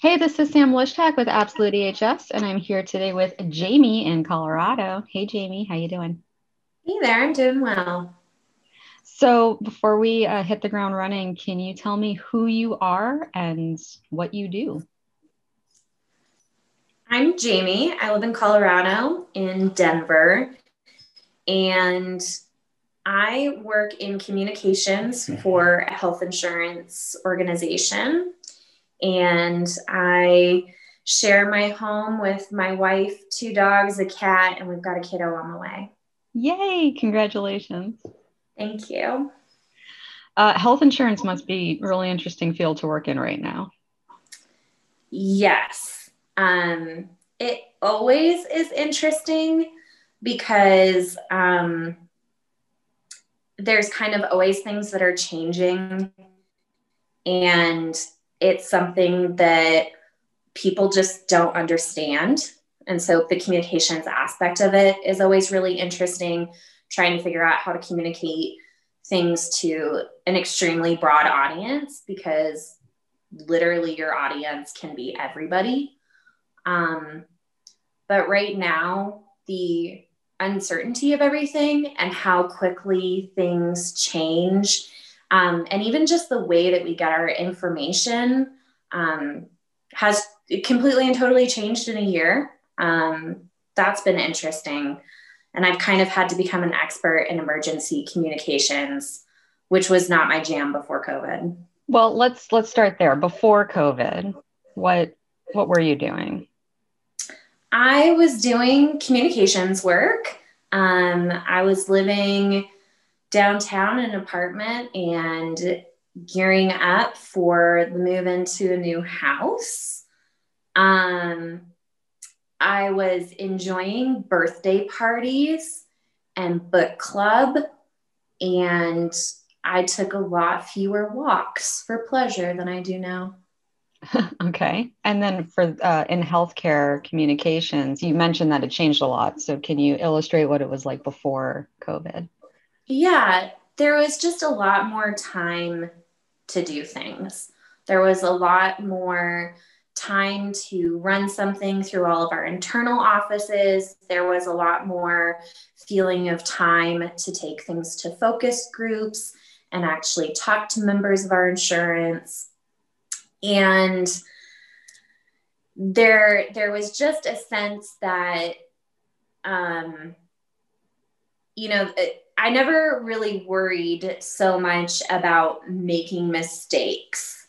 Hey, this is Sam Lushtak with Absolute EHS, and I'm here today with Jamie in Colorado. Hey, Jamie, how you doing? Hey there, I'm doing well. So, before we uh, hit the ground running, can you tell me who you are and what you do? I'm Jamie. I live in Colorado, in Denver, and I work in communications for a health insurance organization and I share my home with my wife, two dogs, a cat, and we've got a kiddo on the way. Yay! Congratulations. Thank you. Uh, health insurance must be a really interesting field to work in right now. Yes. Um, it always is interesting because um, there's kind of always things that are changing. And it's something that people just don't understand. And so the communications aspect of it is always really interesting, trying to figure out how to communicate things to an extremely broad audience because literally your audience can be everybody. Um, but right now, the uncertainty of everything and how quickly things change um, and even just the way that we get our information um, has completely and totally changed in a year. Um, that's been interesting. And I've kind of had to become an expert in emergency communications, which was not my jam before COVID. Well, let's let's start there. Before COVID, what what were you doing? I was doing communications work. Um, I was living downtown in an apartment and gearing up for the move into a new house. Um, I was enjoying birthday parties and book club, and I took a lot fewer walks for pleasure than I do now. okay. And then for uh, in healthcare communications, you mentioned that it changed a lot. So can you illustrate what it was like before COVID? Yeah, there was just a lot more time to do things. There was a lot more time to run something through all of our internal offices. There was a lot more feeling of time to take things to focus groups and actually talk to members of our insurance. And there, there was just a sense that, um, you know, it, I never really worried so much about making mistakes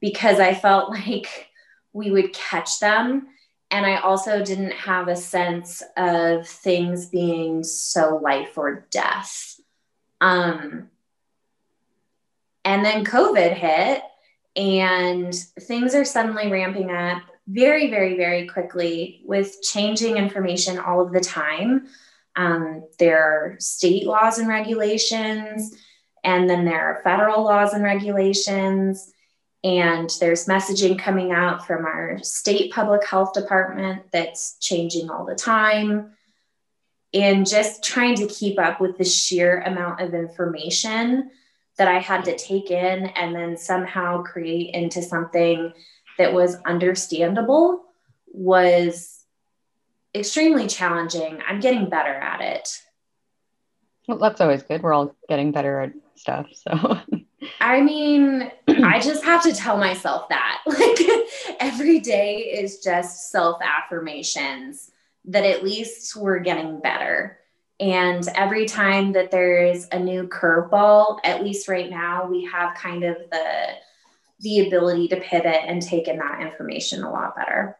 because I felt like we would catch them. And I also didn't have a sense of things being so life or death. Um, and then COVID hit, and things are suddenly ramping up very, very, very quickly with changing information all of the time. Um, there are state laws and regulations, and then there are federal laws and regulations. And there's messaging coming out from our state public health department that's changing all the time. And just trying to keep up with the sheer amount of information that I had to take in and then somehow create into something that was understandable was extremely challenging. I'm getting better at it. Well, that's always good. We're all getting better at stuff. So, I mean, I just have to tell myself that. Like, every day is just self affirmations that at least we're getting better. And every time that there's a new curveball, at least right now, we have kind of the the ability to pivot and take in that information a lot better.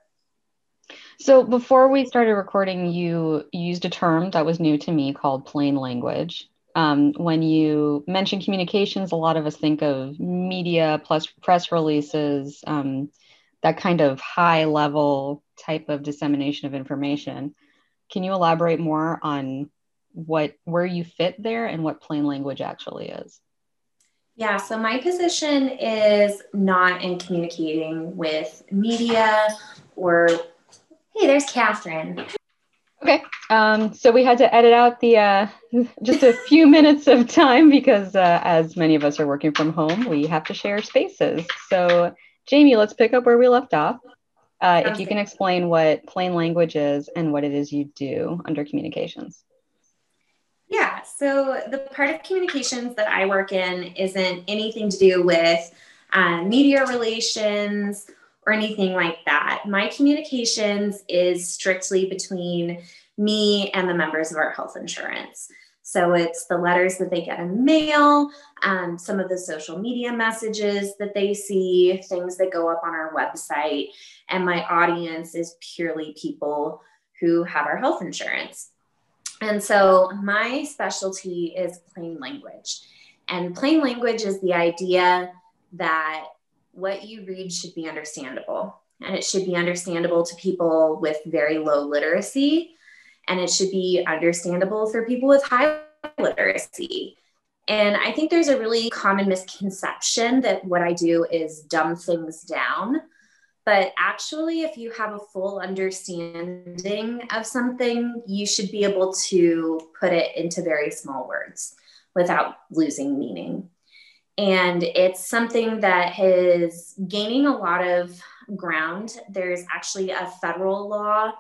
So before we started recording, you used a term that was new to me called plain language. Um, when you mention communications, a lot of us think of media plus press releases, um, that kind of high level type of dissemination of information. Can you elaborate more on what where you fit there and what plain language actually is? Yeah, so my position is not in communicating with media or Hey, there's Catherine. Okay. Um, so we had to edit out the uh, just a few minutes of time because, uh, as many of us are working from home, we have to share spaces. So Jamie, let's pick up where we left off. Uh, if you can explain what plain language is and what it is you do under communications. Yeah, so the part of communications that I work in isn't anything to do with uh, media relations or anything like that. My communications is strictly between me and the members of our health insurance. So it's the letters that they get in mail, um, some of the social media messages that they see, things that go up on our website. And my audience is purely people who have our health insurance. And so my specialty is plain language. And plain language is the idea that what you read should be understandable. And it should be understandable to people with very low literacy and it should be understandable for people with high literacy. And I think there's a really common misconception that what I do is dumb things down. But actually, if you have a full understanding of something, you should be able to put it into very small words without losing meaning. And it's something that is gaining a lot of ground. There's actually a federal law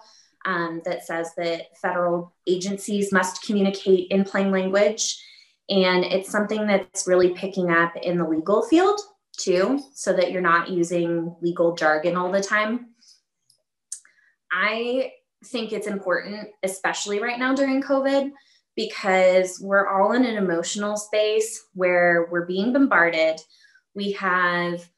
um, that says that federal agencies must communicate in plain language. And it's something that's really picking up in the legal field too, so that you're not using legal jargon all the time. I think it's important, especially right now during COVID, because we're all in an emotional space where we're being bombarded. We have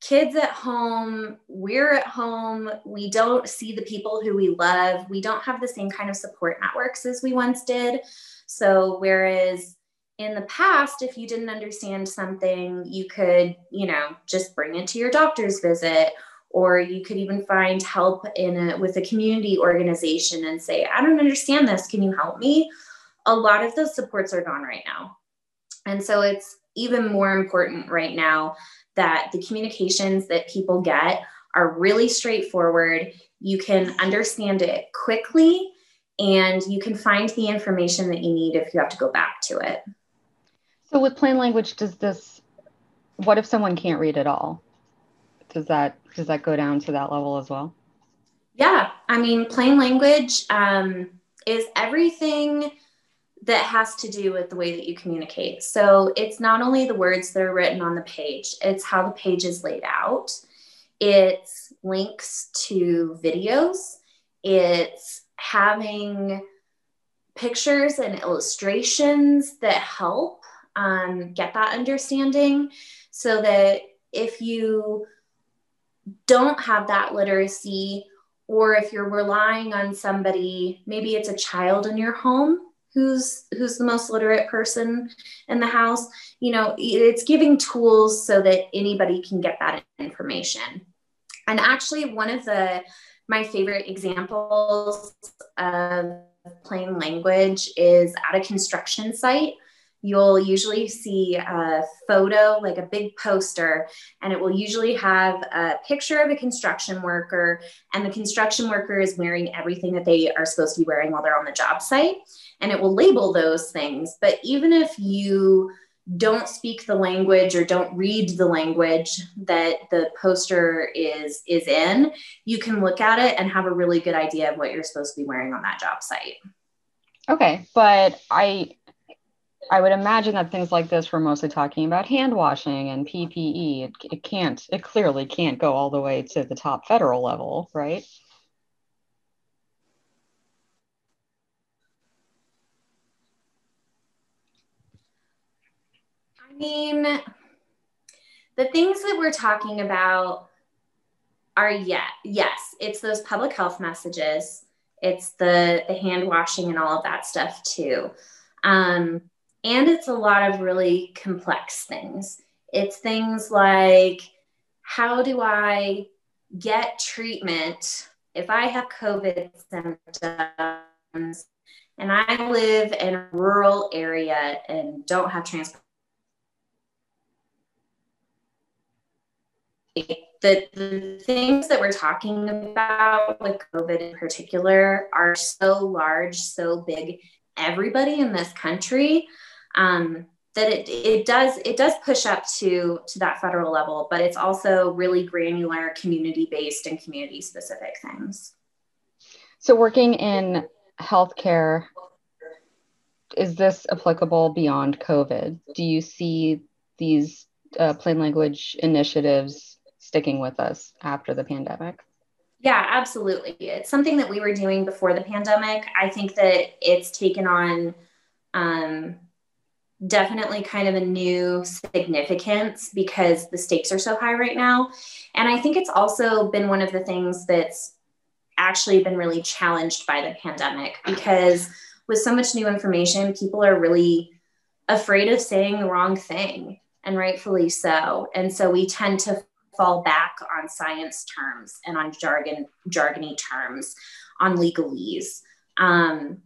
kids at home, we're at home, we don't see the people who we love, we don't have the same kind of support networks as we once did. So, whereas in the past, if you didn't understand something, you could, you know, just bring it to your doctor's visit, or you could even find help in a, with a community organization and say, I don't understand this. Can you help me? A lot of those supports are gone right now. And so it's even more important right now that the communications that people get are really straightforward. You can understand it quickly and you can find the information that you need if you have to go back to it. So, with plain language, does this, what if someone can't read at all? Does that does that go down to that level as well? Yeah, I mean, plain language um, is everything that has to do with the way that you communicate. So it's not only the words that are written on the page, it's how the page is laid out. It's links to videos. It's having pictures and illustrations that help um, get that understanding so that if you don't have that literacy, or if you're relying on somebody, maybe it's a child in your home who's who's the most literate person in the house you know it's giving tools so that anybody can get that information. And actually one of the my favorite examples of plain language is at a construction site you'll usually see a photo, like a big poster, and it will usually have a picture of a construction worker, and the construction worker is wearing everything that they are supposed to be wearing while they're on the job site, and it will label those things. But even if you don't speak the language or don't read the language that the poster is is in you can look at it and have a really good idea of what you're supposed to be wearing on that job site okay but i I would imagine that things like this were mostly talking about hand washing and PPE. It, it can't, it clearly can't go all the way to the top federal level, right? I mean, the things that we're talking about are yeah, yes, it's those public health messages. It's the the hand washing and all of that stuff too. Um, and it's a lot of really complex things. It's things like how do I get treatment if I have COVID symptoms and I live in a rural area and don't have transport? The, the things that we're talking about with COVID in particular are so large, so big. Everybody in this country um, that it, it does it does push up to to that federal level but it's also really granular community based and community specific things. So working in healthcare is this applicable beyond covid? Do you see these uh, plain language initiatives sticking with us after the pandemic? Yeah absolutely. It's something that we were doing before the pandemic. I think that it's taken on um, definitely kind of a new significance because the stakes are so high right now. And I think it's also been one of the things that's actually been really challenged by the pandemic because with so much new information, people are really afraid of saying the wrong thing, and rightfully so. And so we tend to fall back on science terms and on jargon, jargony terms, on legalese. Um,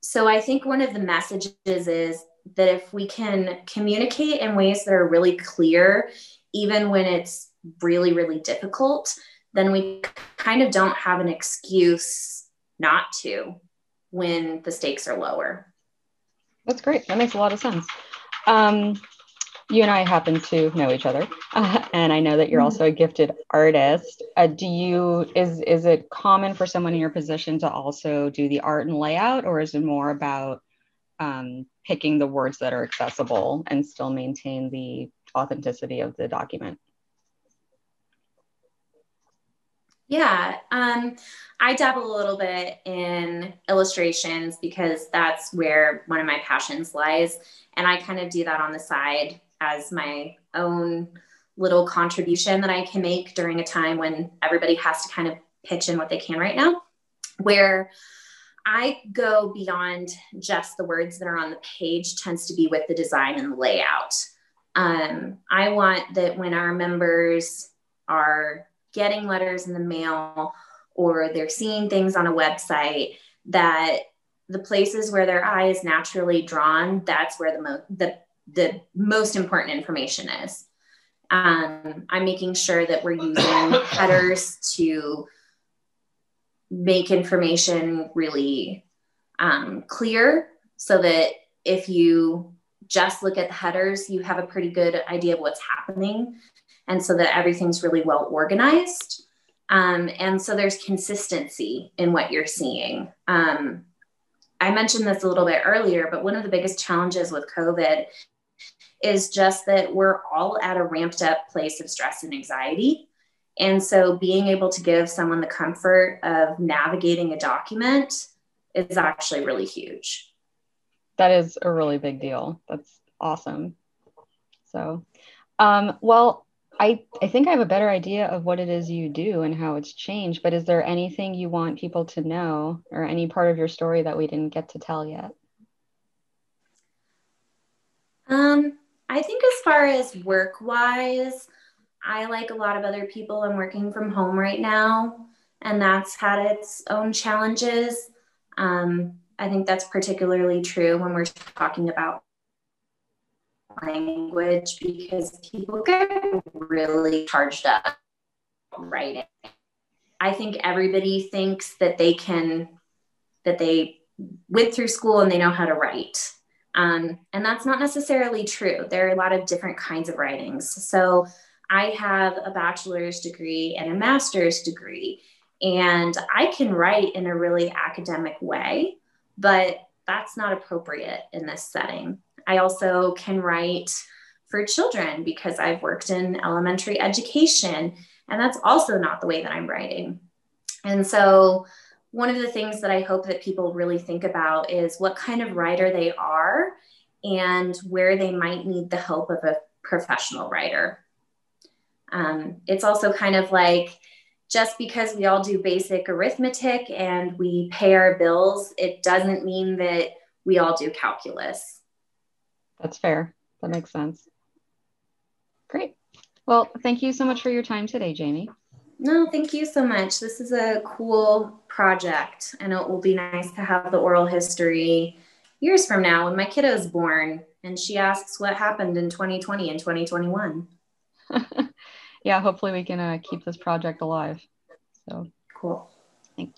so I think one of the messages is that if we can communicate in ways that are really clear, even when it's really, really difficult, then we kind of don't have an excuse not to when the stakes are lower. That's great. That makes a lot of sense. Um, you and I happen to know each other, uh, and I know that you're also a gifted artist. Uh, do you is is it common for someone in your position to also do the art and layout, or is it more about um, picking the words that are accessible and still maintain the authenticity of the document. Yeah, um, I dabble a little bit in illustrations because that's where one of my passions lies. And I kind of do that on the side as my own little contribution that I can make during a time when everybody has to kind of pitch in what they can right now. Where I go beyond just the words that are on the page, tends to be with the design and the layout. Um, I want that when our members are getting letters in the mail or they're seeing things on a website, that the places where their eye is naturally drawn, that's where the, mo- the, the most important information is. Um, I'm making sure that we're using headers to make information really um, clear so that if you just look at the headers, you have a pretty good idea of what's happening. And so that everything's really well organized. Um, and so there's consistency in what you're seeing. Um, I mentioned this a little bit earlier, but one of the biggest challenges with COVID is just that we're all at a ramped up place of stress and anxiety. And so being able to give someone the comfort of navigating a document is actually really huge. That is a really big deal. That's awesome. So, um, well, I, I think I have a better idea of what it is you do and how it's changed, but is there anything you want people to know or any part of your story that we didn't get to tell yet? Um, I think as far as work wise, I, like a lot of other people, I'm working from home right now, and that's had its own challenges. Um, I think that's particularly true when we're talking about language because people get really charged up writing. I think everybody thinks that they can, that they went through school and they know how to write. Um, and that's not necessarily true. There are a lot of different kinds of writings. So I have a bachelor's degree and a master's degree, and I can write in a really academic way, but that's not appropriate in this setting. I also can write for children because I've worked in elementary education, and that's also not the way that I'm writing. And so, one of the things that I hope that people really think about is what kind of writer they are and where they might need the help of a professional writer. Um, it's also kind of like just because we all do basic arithmetic and we pay our bills, it doesn't mean that we all do calculus. That's fair. That makes sense. Great. Well, thank you so much for your time today, Jamie. No, thank you so much. This is a cool project, and it will be nice to have the oral history years from now when my kiddo is born and she asks what happened in 2020 and 2021. yeah, hopefully we can uh, keep this project alive. So cool. Thanks.